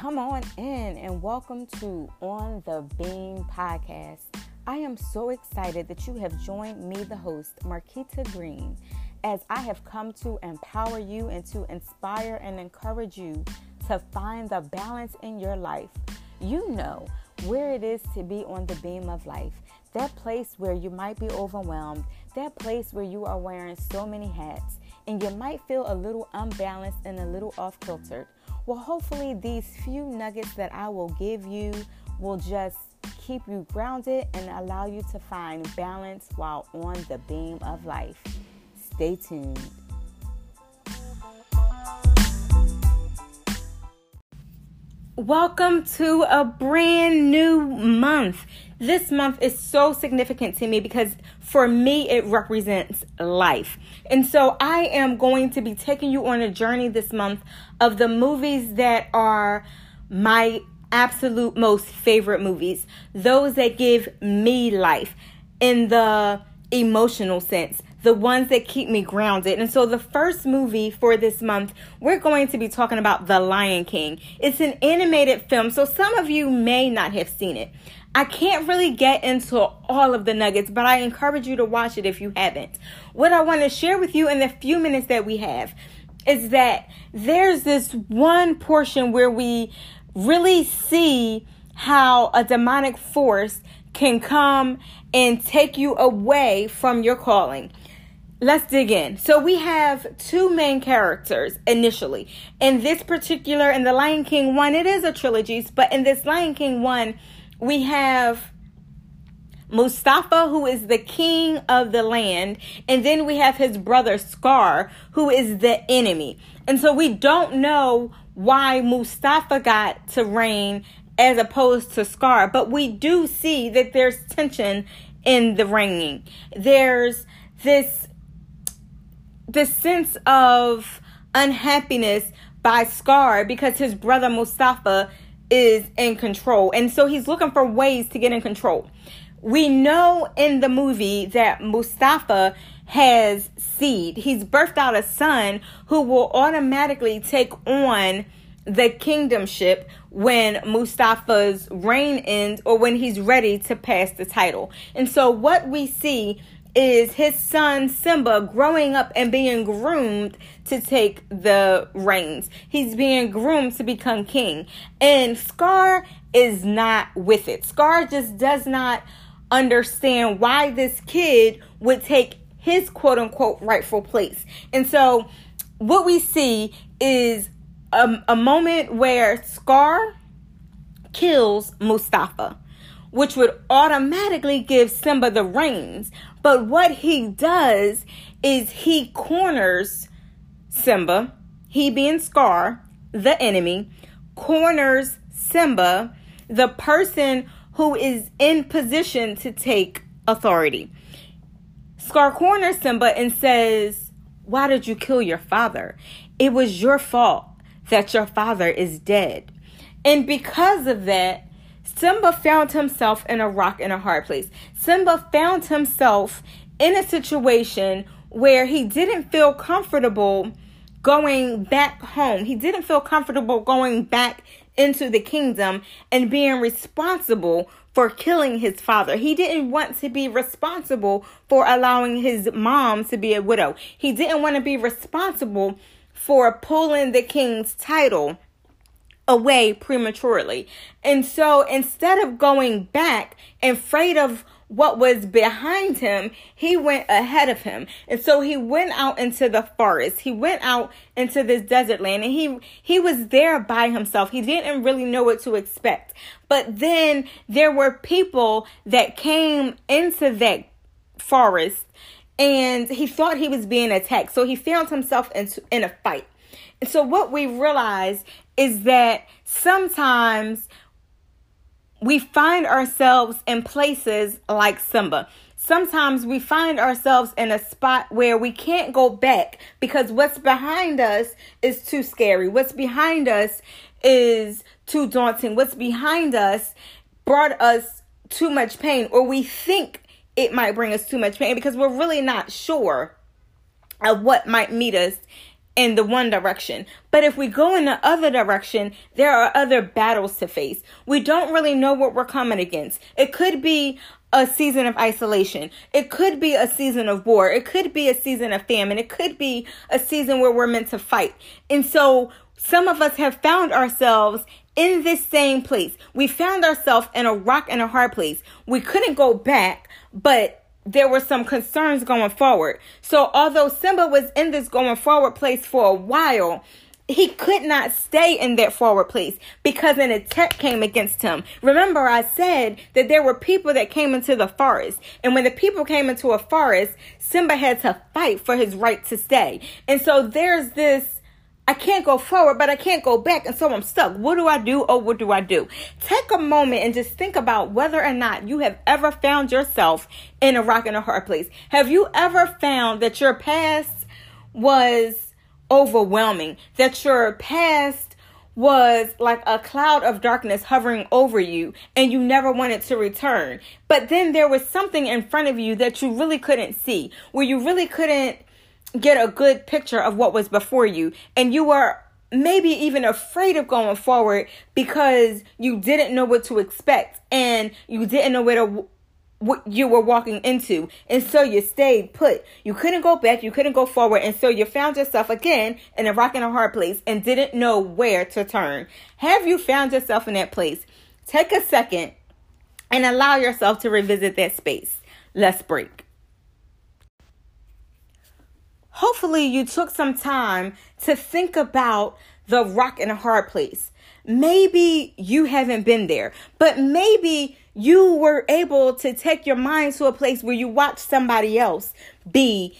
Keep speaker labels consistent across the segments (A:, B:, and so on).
A: Come on in and welcome to On the Beam podcast. I am so excited that you have joined me, the host, Marquita Green, as I have come to empower you and to inspire and encourage you to find the balance in your life. You know where it is to be on the beam of life, that place where you might be overwhelmed, that place where you are wearing so many hats, and you might feel a little unbalanced and a little off kiltered. Well, hopefully, these few nuggets that I will give you will just keep you grounded and allow you to find balance while on the beam of life. Stay tuned. Welcome to a brand new month. This month is so significant to me because for me it represents life. And so I am going to be taking you on a journey this month of the movies that are my absolute most favorite movies, those that give me life in the emotional sense the ones that keep me grounded. And so, the first movie for this month, we're going to be talking about The Lion King. It's an animated film, so some of you may not have seen it. I can't really get into all of the nuggets, but I encourage you to watch it if you haven't. What I want to share with you in the few minutes that we have is that there's this one portion where we really see how a demonic force can come and take you away from your calling let's dig in. So we have two main characters initially. In this particular, in the Lion King one, it is a trilogy, but in this Lion King one, we have Mufasa, who is the king of the land, and then we have his brother Scar, who is the enemy. And so we don't know why Mufasa got to reign as opposed to Scar, but we do see that there's tension in the reigning. There's this the sense of unhappiness by Scar because his brother Mufasa is in control. And so he's looking for ways to get in control. We know in the movie that Mufasa has seed. He's birthed out a son who will automatically take on the kingdomship when Mufasa's reign ends or when he's ready to pass the title. And so what we see is his son Simba growing up and being groomed to take the reins. He's being groomed to become king. And Scar is not with it. Scar just does not understand why this kid would take his quote unquote rightful place. And so what we see is a, a moment where Scar kills Mufasa which would automatically give Simba the reins. But what he does is he corners Simba, he being Scar, the enemy, corners Simba, the person who is in position to take authority. Scar corners Simba and says, Why did you kill your father? It was your fault that your father is dead. And because of that, Simba found himself in a rock in a hard place. Simba found himself in a situation where he didn't feel comfortable going back home. He didn't feel comfortable going back into the kingdom and being responsible for killing his father. He didn't want to be responsible for allowing his mom to be a widow. He didn't want to be responsible for pulling the king's title away prematurely. And so instead of going back and afraid of what was behind him, he went ahead of him. And so he went out into the forest. He went out into this desert land and he he was there by himself. He didn't really know what to expect. But then there were people that came into that forest and he thought he was being attacked. So he found himself in, in a fight. So what we realize is that sometimes we find ourselves in places like Simba. Sometimes we find ourselves in a spot where we can't go back because what's behind us is too scary. What's behind us is too daunting. What's behind us brought us too much pain, or we think it might bring us too much pain because we're really not sure of what might meet us in the one direction. But if we go in the other direction, there are other battles to face. We don't really know what we're coming against. It could be a season of isolation. It could be a season of war. It could be a season of famine. It could be a season where we're meant to fight. And so some of us have found ourselves in this same place. We found ourselves in a rock and a hard place. We couldn't go back, but there were some concerns going forward. So although Simba was in this going forward place for a while, he could not stay in that forward place because an attack came against him. Remember, I said that there were people that came into the forest. And when the people came into a forest, Simba had to fight for his right to stay. And so there's this I can't go forward, but I can't go back. And so I'm stuck. What do I do? Oh, what do I do? Take a moment and just think about whether or not you have ever found yourself in a rock and a hard place. Have you ever found that your past was overwhelming? That your past was like a cloud of darkness hovering over you and you never wanted to return. But then there was something in front of you that you really couldn't see, where you really couldn't get a good picture of what was before you. And you were maybe even afraid of going forward because you didn't know what to expect and you didn't know where to what you were walking into. And so you stayed put. You couldn't go back. You couldn't go forward. And so you found yourself again in a rock and a hard place and didn't know where to turn. Have you found yourself in that place? Take a second and allow yourself to revisit that space. Let's break hopefully you took some time to think about the rock and a hard place. Maybe you haven't been there, but maybe you were able to take your mind to a place where you watched somebody else be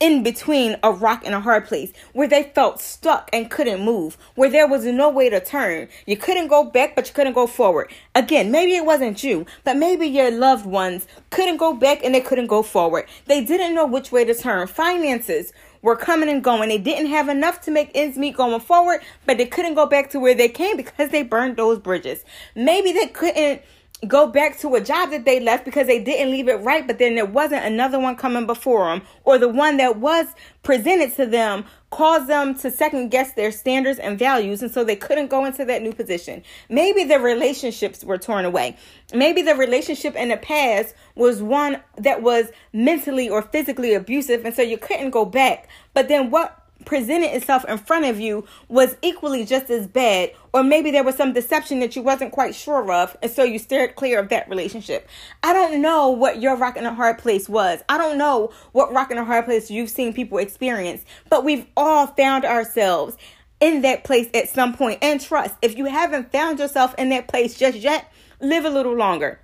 A: in between a rock and a hard place where they felt stuck and couldn't move, where there was no way to turn. You couldn't go back, but you couldn't go forward. Again, maybe it wasn't you, but maybe your loved ones couldn't go back and they couldn't go forward. They didn't know which way to turn. Finances were coming and going. They didn't have enough to make ends meet going forward, but they couldn't go back to where they came because they burned those bridges. Maybe they couldn't go back to a job that they left because they didn't leave it right, but then there wasn't another one coming before them, or the one that was presented to them caused them to second guess their standards and values, and so they couldn't go into that new position. Maybe the relationships were torn away. Maybe the relationship in the past was one that was mentally or physically abusive, and so you couldn't go back. But then what presented itself in front of you was equally just as bad or maybe there was some deception that you wasn't quite sure of and so you steered clear of that relationship. I don't know what your rock in a hard place was. I don't know what rock in a hard place you've seen people experience but we've all found ourselves in that place at some point. And trust if you haven't found yourself in that place just yet live a little longer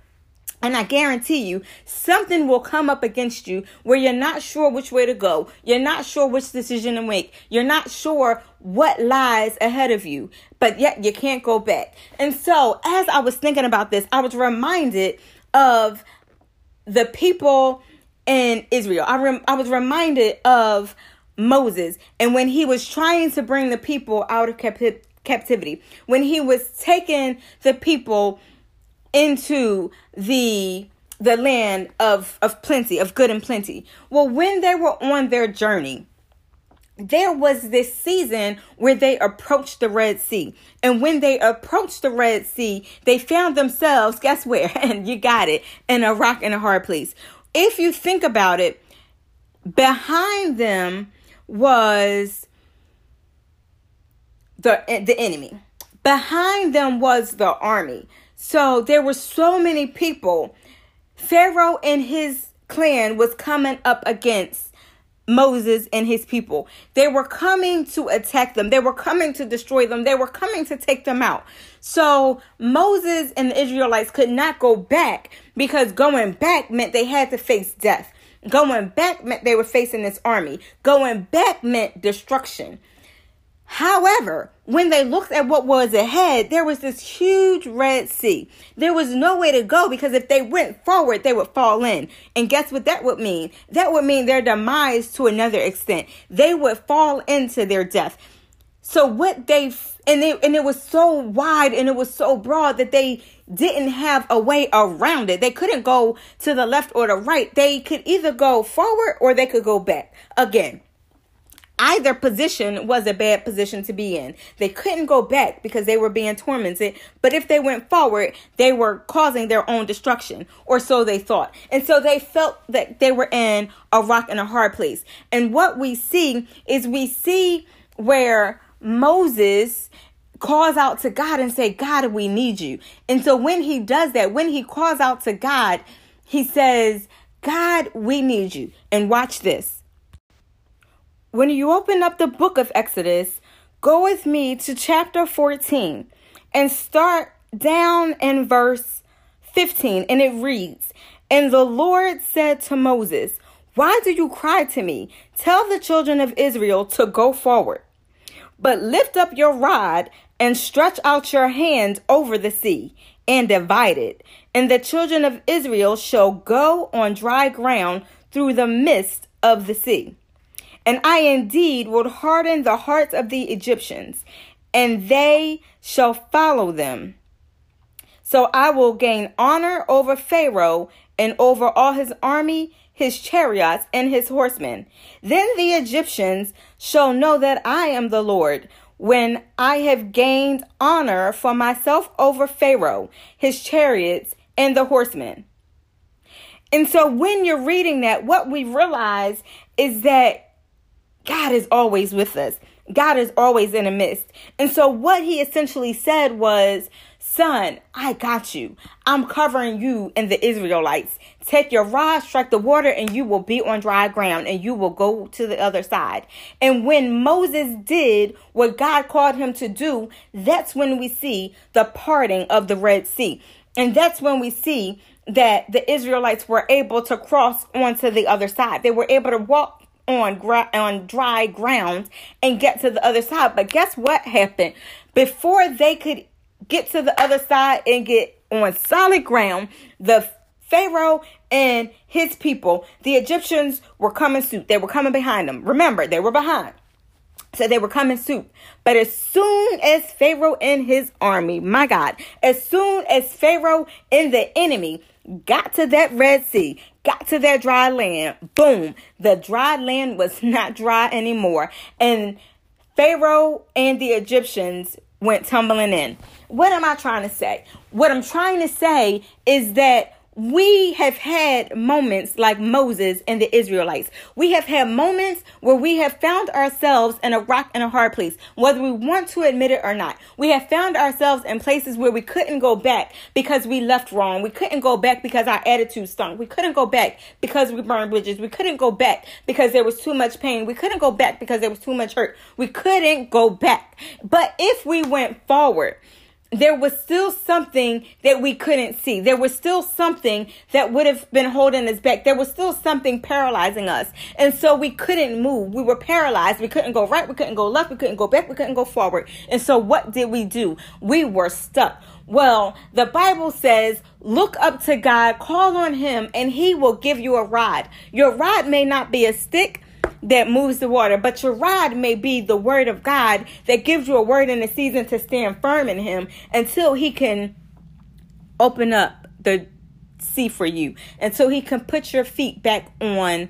A: and I guarantee you, something will come up against you where you're not sure which way to go. You're not sure which decision to make. You're not sure what lies ahead of you, but yet you can't go back. And so, as I was thinking about this, I was reminded of the people in Israel. I, rem- I was reminded of Moses and when he was trying to bring the people out of cap- captivity, when he was taking the people into the the land of of plenty of good and plenty well when they were on their journey there was this season where they approached the Red Sea. And when they approached the Red Sea, they found themselves, guess where? And you got it, in a rock and a hard place. If you think about it, behind them was the the enemy. Behind them was the army. So there were so many people. Pharaoh and his clan was coming up against Moses and his people. They were coming to attack them. They were coming to destroy them. They were coming to take them out. So Moses and the Israelites could not go back because going back meant they had to face death. Going back meant they were facing this army. Going back meant destruction. However, when they looked at what was ahead, there was this huge Red Sea. There was no way to go because if they went forward, they would fall in. And guess what that would mean? That would mean their demise to another extent. They would fall into their death. So what they and they and it was so wide and it was so broad that they didn't have a way around it. They couldn't go to the left or the right. They could either go forward or they could go back. Again, either position was a bad position to be in. They couldn't go back because they were being tormented, but if they went forward, they were causing their own destruction, or so they thought. And so they felt that they were in a rock and a hard place. And what we see is we see where Moses calls out to God and say, God, we need you. And so when he does that, when he calls out to God, he says, God, we need you. And watch this. When you open up the book of Exodus, go with me to chapter 14 and start down in verse 15. And it reads, And the Lord said to Moses, Why do you cry to me? Tell the children of Israel to go forward. But lift up your rod and stretch out your hand over the sea and divide it. And the children of Israel shall go on dry ground through the midst of the sea. And I indeed will harden the hearts of the Egyptians, and they shall follow them. So I will gain honor over Pharaoh and over all his army, his chariots, and his horsemen. Then the Egyptians shall know that I am the Lord when I have gained honor for myself over Pharaoh, his chariots, and the horsemen. And so when you're reading that, what we realize is that God is always with us. God is always in the midst. And so what he essentially said was, Son, I got you. I'm covering you and the Israelites. Take your rod, strike the water, and you will be on dry ground, and you will go to the other side. And when Moses did what God called him to do, that's when we see the parting of the Red Sea. And that's when we see that the Israelites were able to cross onto the other side. They were able to walk on gra- on dry ground and get to the other side. But guess what happened? Before they could get to the other side and get on solid ground, the Pharaoh and his people, the Egyptians were coming suit. They were coming behind them. Remember, they were behind. So they were coming suit. But as soon as Pharaoh and his army, my God, as soon as Pharaoh and the enemy got to that Red Sea, got to that dry land, boom, the dry land was not dry anymore. And Pharaoh and the Egyptians went tumbling in. What am I trying to say? What I'm trying to say is that we have had moments like Moses and the Israelites. We have had moments where we have found ourselves in a rock and a hard place, whether we want to admit it or not. We have found ourselves in places where we couldn't go back because we left wrong. We couldn't go back because our attitude stunk. We couldn't go back because we burned bridges. We couldn't go back because there was too much pain. We couldn't go back because there was too much hurt. We couldn't go back. But if we went forward, there was still something that we couldn't see. There was still something that would have been holding us back. There was still something paralyzing us. And so we couldn't move. We were paralyzed. We couldn't go right. We couldn't go left. We couldn't go back. We couldn't go forward. And so what did we do? We were stuck. Well, the Bible says, look up to God, call on Him, and He will give you a rod. Your rod may not be a stick, that moves the water, but your rod may be the word of God that gives you a word in the season to stand firm in Him until He can open up the sea for you, until He can put your feet back on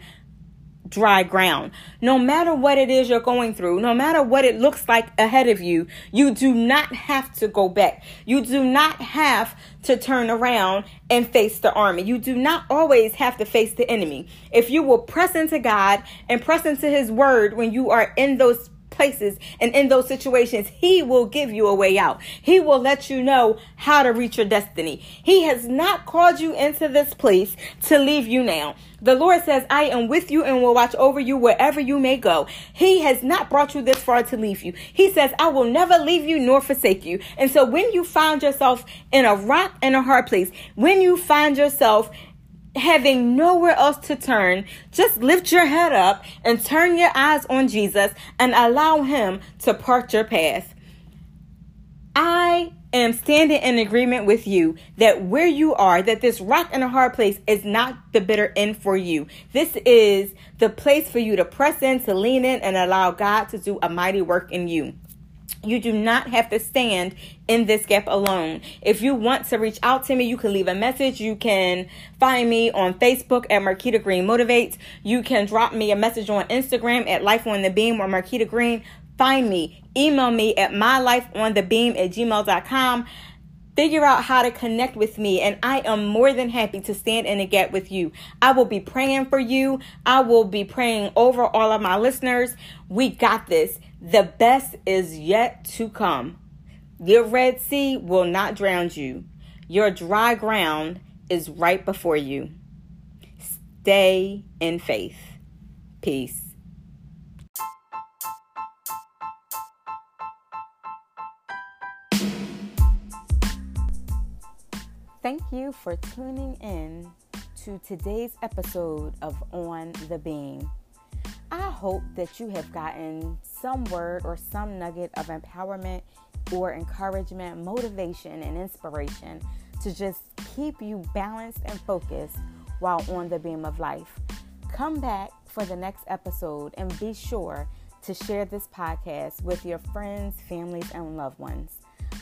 A: dry ground. No matter what it is you're going through, no matter what it looks like ahead of you, you do not have to go back. You do not have to turn around and face the army. You do not always have to face the enemy. If you will press into God and press into his word when you are in those places and in those situations, He will give you a way out. He will let you know how to reach your destiny. He has not called you into this place to leave you now. The Lord says, I am with you and will watch over you wherever you may go. He has not brought you this far to leave you. He says, I will never leave you nor forsake you. And so when you find yourself in a rock and a hard place, when you find yourself having nowhere else to turn, just lift your head up and turn your eyes on Jesus and allow Him to part your path. I am standing in agreement with you that where you are, that this rock and a hard place is not the bitter end for you. This is the place for you to press in, to lean in, and allow God to do a mighty work in you. You do not have to stand in this gap alone. If you want to reach out to me, you can leave a message. You can find me on Facebook at Marquita Green Motivates. You can drop me a message on Instagram at Life on the Beam or Marquita Green. Find me. Email me at mylifeonthebeam at gmail.com figure out how to connect with me and I am more than happy to stand in a gap with you. I will be praying for you. I will be praying over all of my listeners. We got this. The best is yet to come. Your Red Sea will not drown you. Your dry ground is right before you. Stay in faith. Peace. Thank you for tuning in to today's episode of On the Beam. I hope that you have gotten some word or some nugget of empowerment or encouragement, motivation, and inspiration to just keep you balanced and focused while on the beam of life. Come back for the next episode and be sure to share this podcast with your friends, families, and loved ones.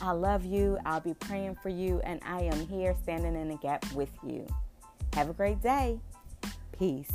A: I love you. I'll be praying for you, and I am here standing in the gap with you. Have a great day. Peace.